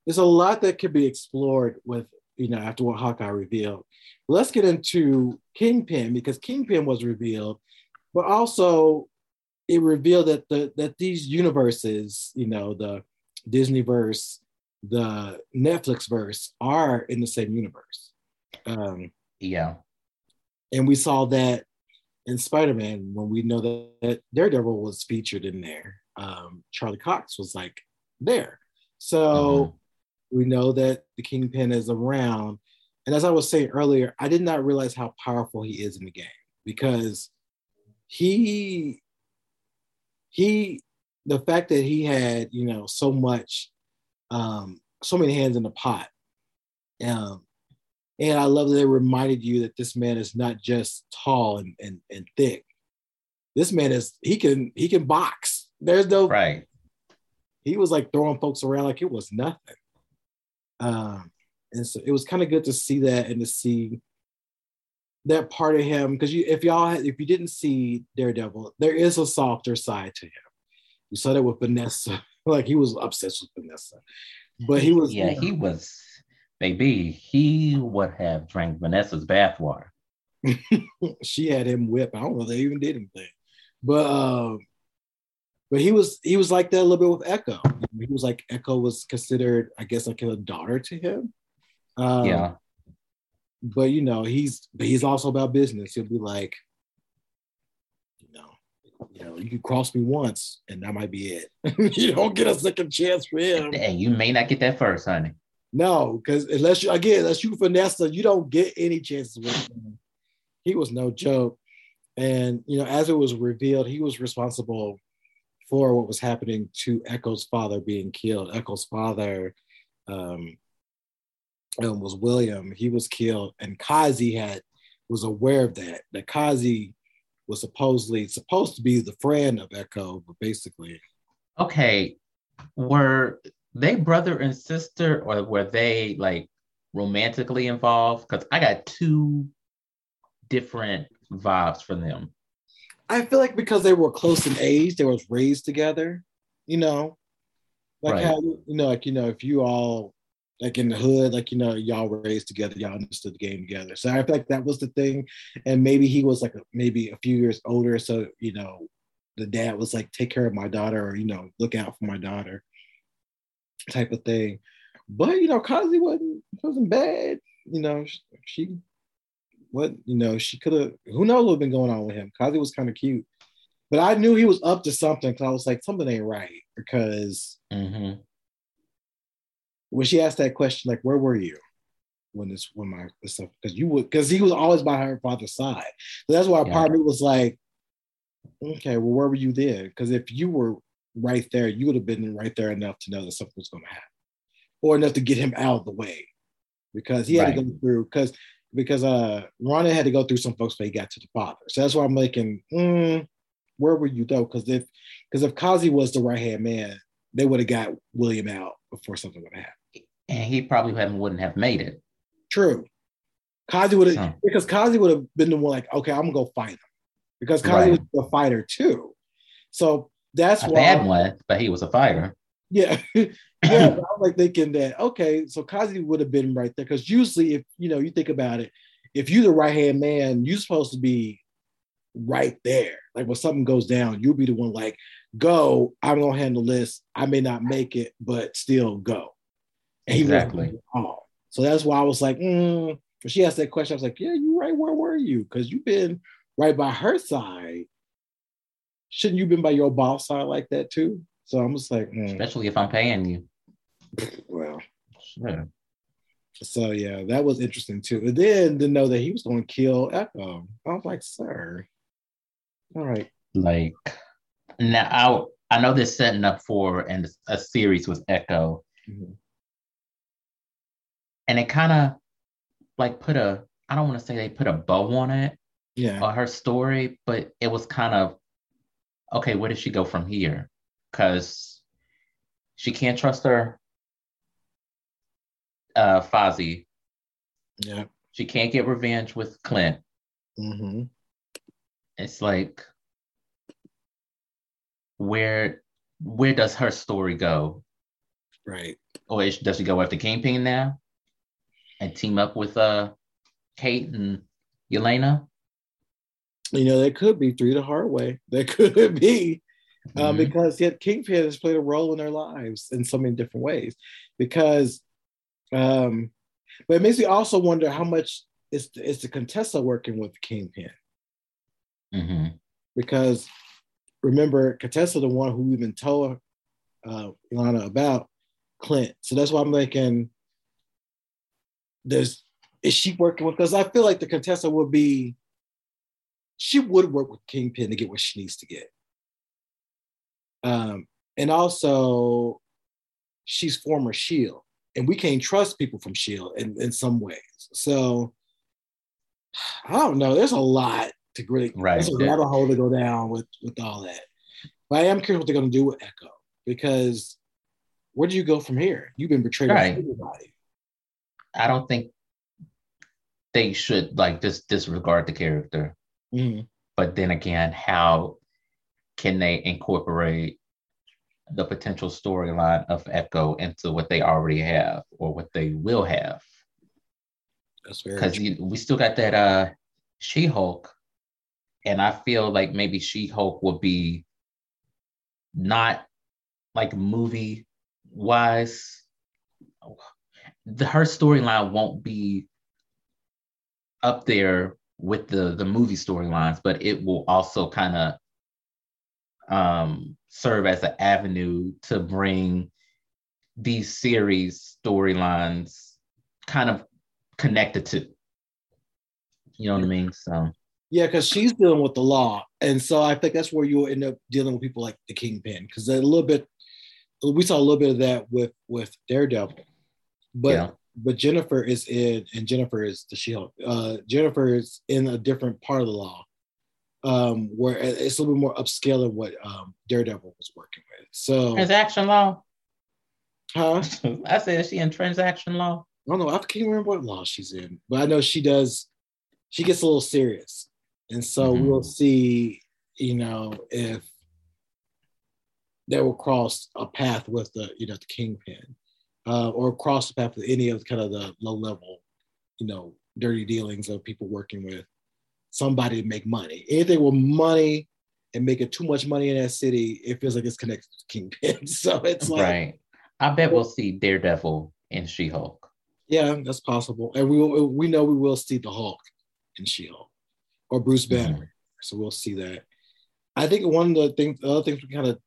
There's a lot that could be explored with you know after what Hawkeye revealed. Let's get into Kingpin because Kingpin was revealed, but also it revealed that the that these universes, you know, the Disney verse, the Netflix verse, are in the same universe. Um, yeah, and we saw that in Spider-Man when we know that, that Daredevil was featured in there. Um, Charlie Cox was like there. So we know that the Kingpin is around. And as I was saying earlier, I did not realize how powerful he is in the game because he he the fact that he had, you know, so much um so many hands in the pot. Um and I love that they reminded you that this man is not just tall and, and, and thick. This man is he can he can box. There's no right. he was like throwing folks around like it was nothing. Um, and so it was kind of good to see that and to see that part of him because you if y'all had, if you didn't see Daredevil, there is a softer side to him. You saw that with Vanessa, like he was obsessed with Vanessa, but he was Yeah, he was. Baby, he would have drank Vanessa's bathwater. she had him whipped. I don't know if they even did anything, but um, but he was he was like that a little bit with Echo. He was like Echo was considered, I guess, like a daughter to him. Um, yeah, but you know he's but he's also about business. He'll be like, you know, you know, you can cross me once, and that might be it. you don't get a second chance for him. and you may not get that first, honey. No, because unless you again, unless you Vanessa, you don't get any chances with him. He was no joke. And you know, as it was revealed, he was responsible for what was happening to Echo's father being killed. Echo's father um, um, was William. He was killed, and Kazi had was aware of that. That Kazi was supposedly supposed to be the friend of Echo, but basically, Okay, were they brother and sister, or were they like romantically involved? Because I got two different vibes from them. I feel like because they were close in age, they was raised together, you know, like Right. how you know, like you know, if you all like in the hood, like you know, y'all raised together, y'all understood the game together. So I feel like that was the thing, and maybe he was like maybe a few years older, so you know, the dad was like, take care of my daughter, or you know, look out for my daughter, type of thing. But you know, Kazi wasn't wasn't bad. You know, she, what you know she could have who knows what been going on with him kazi was kind of cute but i knew he was up to something because i was like something ain't right because hmm when she asked that question like where were you when this when my this stuff because you would because he was always by her father's side so that's why Yeah. part of me was like okay well where were you then because if you were right there you would have been right there enough to know that something was going to happen or enough to get him out of the way because he had to go through because because uh Ronin had to go through some folks before he got to the father. So that's why I'm making mm, where were you though? Because if because if Kazi was the right hand man, they would have got William out before something would have happened. And he probably hadn't, wouldn't have made it. True. Kazi would have So- because Kazi would have been the one like, okay, I'm gonna go fight him. Because Kazi Right. was a fighter too. So that's A why bad one, but he was a fighter. Yeah. yeah. I'm like thinking that, okay, so Kazi would have been right there. Because usually, if you know, you think about it, if you're the right hand man, you're supposed to be right there. Like when something goes down, you'll be the one like, go, I'm gonna handle this. I may not make it, but still go. And exactly. So that's why I was like, mm. when she asked that question, I was like, yeah, you're right. Where were you? Because you've been right by her side. Shouldn't you been by your boss side like that too? So I'm just like, mm. especially if I'm paying you. Well, sure. So yeah, that was interesting too. And then to know that he was going to kill Echo, I was like, sir, all right. Like now, I I know they're setting up for and a series with Echo, mm-hmm. and it kind of like put a I don't want to say they put a bow on it, yeah, or her story, but it was kind of okay. Where does she go from here? Because she can't trust her uh Fozzie. Yeah. She can't get revenge with Clint. Mm-hmm. It's like where where does her story go? Right. Or is, does she go after Kingpin now and team up with uh Kate and Yelena? You know, that could be three the hard way. That could be. Um, mm-hmm. because yet Kingpin has played a role in their lives in so many different ways. Because um, but it makes me also wonder how much is is the Contessa working with Kingpin? Mm-hmm. Because remember, Contessa the one who even told uh, Yelena about Clint. So that's why I'm thinking there's is she working with because I feel like the Contessa would be she would work with Kingpin to get what she needs to get. Um, and also she's former Shield and we can't trust people from Shield in, in some ways. So I don't know. There's a lot to really right. There's a rabbit hole to go down with with all that. But I am curious what they're going to do with Echo because where do you go from here? You've been betrayed right. by everybody. I don't think they should like just disregard the character. Mm-hmm. But then again, how can they incorporate the potential storyline of Echo into what they already have or what they will have. That's very because we still got that uh She Hulk, and I feel like maybe She Hulk will be not like movie wise. The, her storyline won't be up there with the the movie storylines, but it will also kind of um, serve as an avenue to bring these series storylines kind of connected to. You know what I mean? So yeah, because she's dealing with the law, and so I think that's where you'll end up dealing with people like the Kingpin, because a little bit we saw a little bit of that with with Daredevil, but yeah. but Jennifer is in, and Jennifer is the Shield. Uh, Jennifer is in a different part of the law, um, where it's a little bit more upscale than what um, Daredevil was working with. So transaction law. Huh? I said she in transaction law. I don't know. I can't remember what law she's in, but I know she does. She gets a little serious, and so mm-hmm. we'll see. You know if they will cross a path with the you know the kingpin, uh, or cross the path with any of kind of the low level, you know, dirty dealings of people working with somebody to make money. Anything with money and making too much money in that city, it feels like it's connected to Kingpin. so it's like right. I bet we'll see Daredevil and She Hulk. Yeah, that's possible, and we will, we know we will see the Hulk and She Hulk or Bruce mm-hmm. Banner. Mm-hmm. So we'll see that. I think one of the things, the other things we kind of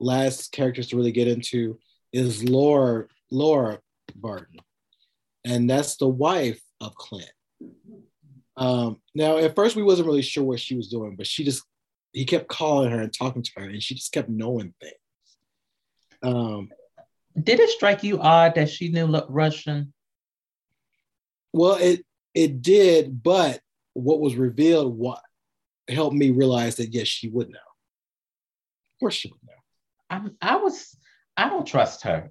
last characters to really get into is Laura Laura Barton, and that's the wife of Clint. Um, now, at first, we wasn't really sure what she was doing, but she just he kept calling her and talking to her, and she just kept knowing things. Um, Did it strike you odd that she knew Russian? Well, it it did, but what was revealed what helped me realize that yes, she would know. Of course, she would know. I, I was I don't trust her,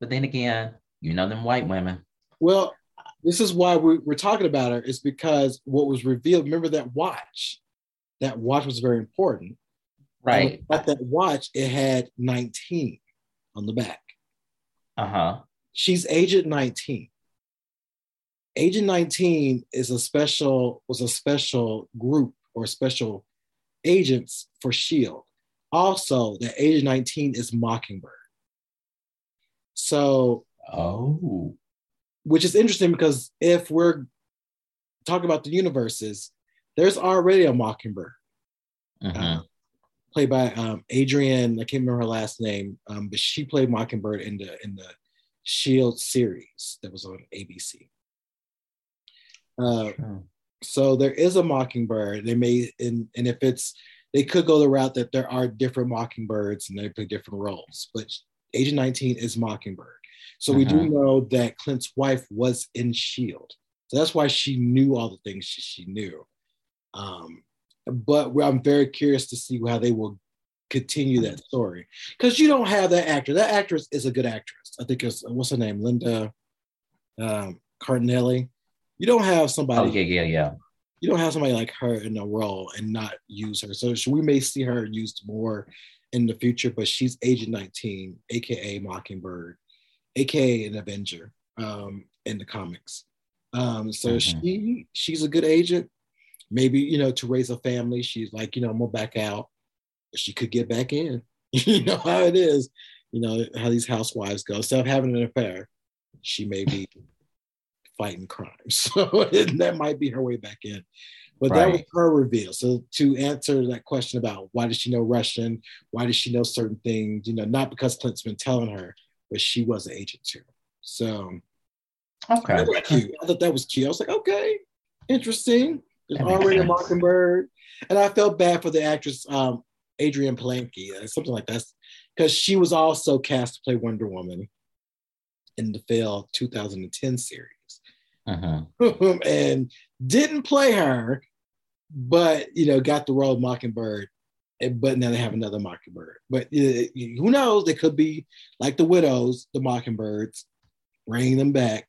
but then again, you know them white women. Well, this is why we're, we're talking about her is because what was revealed remember that watch? That watch was very important. Right. At that watch it had 19 on the back. Uh-huh. She's aged 19 Agent 19 is a special was a special group or special agents for Shield. Also, that Agent 19 is Mockingbird. So, oh, which is interesting because if we're talking about the universes, there's already a Mockingbird. Uh, played by um, Adrianne. I can't remember her last name, um, but she played Mockingbird in the in the Shield series that was on ABC. Uh, True. so there is a Mockingbird. They may and and if it's they could go the route that there are different Mockingbirds and they play different roles, but Agent 19 is Mockingbird. So we do Mhm. know that Clint's wife was in Shield. So that's why she knew all the things she, she knew. Um, but I'm very curious to see how they will continue that story because you don't have that actor. That actress is a good actress. I think it's what's her name, Linda um, Cardinelli. You don't have somebody. Oh yeah, yeah. You don't have somebody like her in a role and not use her. So we may see her used more in the future. But she's Agent 19, aka Mockingbird, aka an Avenger um, in the comics. Um, so Mhm. she she's a good agent. Maybe you know to raise a family. She's like you know I'm gonna back out. She could get back in. you know how it is. You know how these housewives go. Instead of having an affair, she may be fighting crime. So that might be her way back in. But that was her reveal. So to answer that question about why does she know Russian? Why does she know certain things? You know, not because Clint's been telling her, but she was an agent too. So Okay. that was cute. I thought that was cute. I was like, okay, interesting. There's already a. Mockingbird. And I felt bad for the actress, um, Adrianne Palicki, uh, something like that, because she was also cast to play Wonder Woman in the failed 2010 series Mhm. and didn't play her, but you know, got the role of Mockingbird. But now they have another Mockingbird. But uh, who knows? They could be like the widows, the Mockingbirds, bringing them back.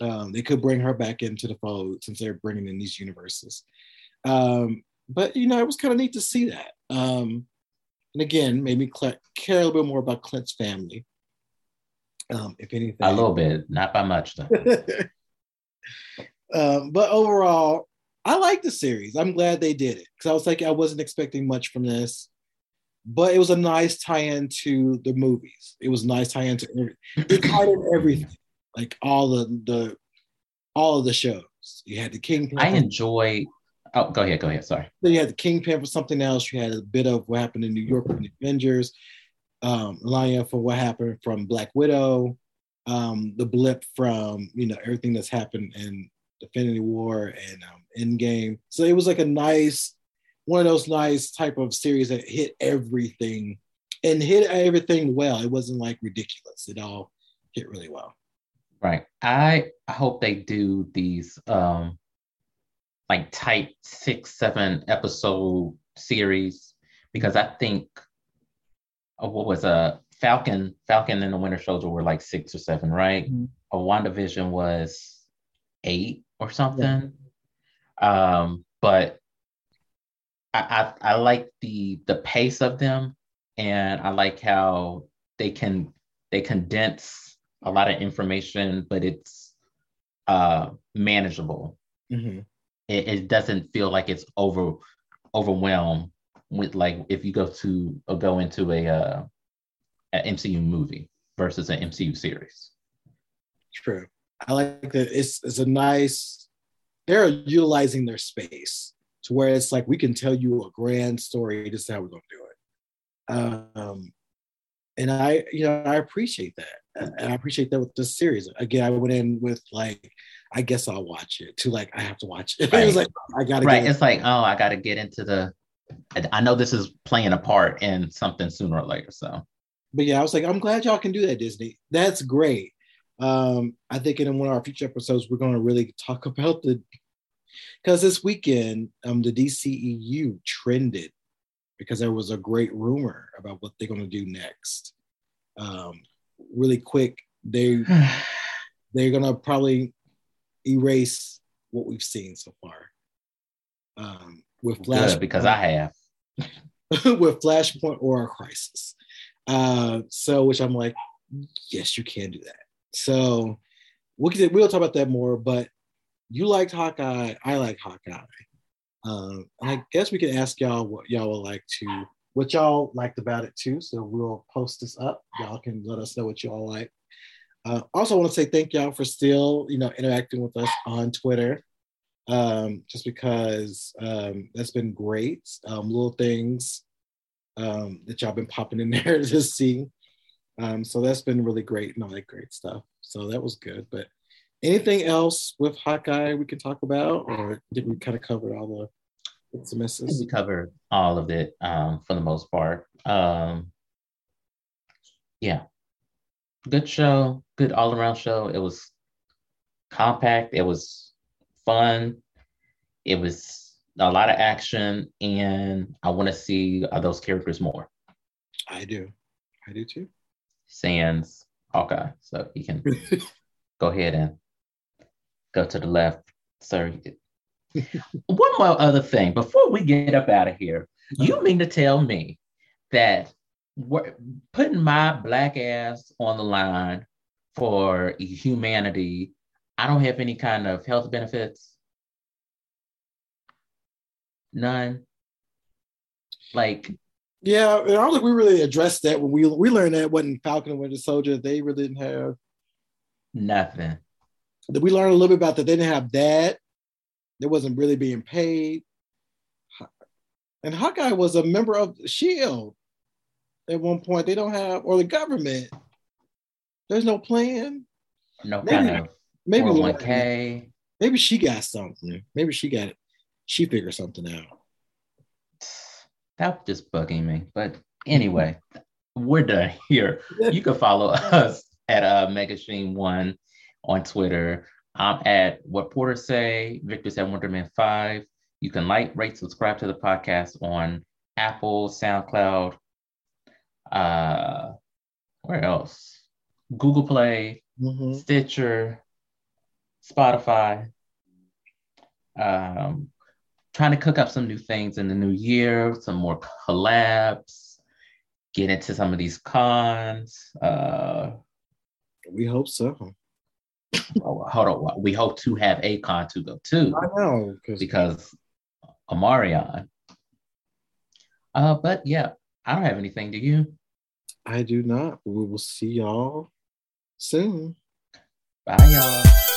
Um, they could bring her back into the fold since they're bringing in these universes. Um, but you know, it was kind of neat to see that. Um, and again, made me cl- care a little bit more about Clint's family. Um, if anything, A little bit, not by much though. um, but overall, I like the series. I'm glad they did it because I was like, I wasn't expecting much from this, but it was a nice tie-in to the movies. It was a nice tie-in to every- it tied in everything, like all the the all of the shows. You had the Kingpin. I enjoy. Oh, go ahead. Go ahead. Sorry. Then you had the Kingpin for something else. You had a bit of what happened in New York with the Avengers. Um, Lanya for what happened from Black Widow. Um, the blip from you know everything that's happened in Infinity War and um, Endgame. So it was like a nice, one of those nice type of series that hit everything and hit everything well. It wasn't like ridiculous. It all hit really well. Right. I hope they do these um like tight six, seven episode series because I think uh, what was a Falcon, Falcon and the Winter Soldier were like six or seven, right? Mhm. A WandaVision was eight or something. Um, but I, I I like the the pace of them and I like how they can they condense a lot of information, but it's uh manageable. Mhm. It, it doesn't feel like it's over overwhelmed with like if you go to or go into a uh an MCU movie versus an MCU series. True. I like that. It's it's a nice. They're utilizing their space to where it's like we can tell you a grand story. This is how we're gonna do it. Um, and I, you know, I appreciate that, and I appreciate that with this series. Again, I went in with like, I guess I'll watch it. To like, I have to watch it. it was like I gotta Right. It's like, oh, I gotta get into the I know this is playing a part in something sooner or later. So but yeah, I was like, I'm glad y'all can do that, Disney. That's great. Um, I think in one of our future episodes, we're going to really talk about the because this weekend, um, the DCEU trended because there was a great rumor about what they're going to do next. Um, really quick, they they're going to probably erase what we've seen so far. Um, with Flash good because I have. with Flashpoint or a Crisis. Uh, so, which I'm like, yes, you can do that. So, we'll get, we'll talk about that more. But you liked Hawkeye. I like Hawkeye. Um, and I guess we can ask y'all what y'all would like to, what y'all liked about it too. So we'll post this up. Y'all can let us know what y'all like. Uh, also, want to say thank y'all for still, you know, interacting with us on Twitter. Um, just because um, that's been great. Um, little things um, that y'all been popping in there to see. Um, so that's been really great and all that great stuff. So that was good. But anything else with Hawkeye we can talk about, or did we kind of cover all the bits and misses? We covered all of it um, for the most part. Um, yeah, good show, good all around show. It was compact. It was fun. It was a lot of action, and I want to see uh, those characters more. I do. I do too. Sans Hawkeye, so you can go ahead and go to the left. Sorry. One more other thing before we get up out of here, you uh-huh. mean to tell me that we're putting my black ass on the line for humanity, I don't have any kind of health benefits? None. Like, yeah, I don't think we really addressed that when we we learned that when Falcon and Winter Soldier, they really didn't have nothing. Did we learned a little bit about that they didn't have that. They wasn't really being paid. And Hawkeye was a member of Shield at one point. They don't have, or the government. There's no plan. No maybe, kind of maybe oh one K. Maybe she got something. Maybe she got it. She figured something out. That's just bugging me. But anyway, we're done here. You can follow us at uh, Megashine One on Twitter. I'm at What Porter Say. Victor's at Wonderman Five. You can like, rate, subscribe to the podcast on Apple, SoundCloud, uh, where else? Google Play, mm-hmm. Stitcher, Spotify. Um, trying to cook up some new things in the new year, some more collabs, get into some of these cons. Uh, we hope so. oh, hold on. We hope to have a con to go to. I know because Omicron. Uh, but yeah, I don't have anything. Do you? I do not. We will see y'all soon. Bye, y'all.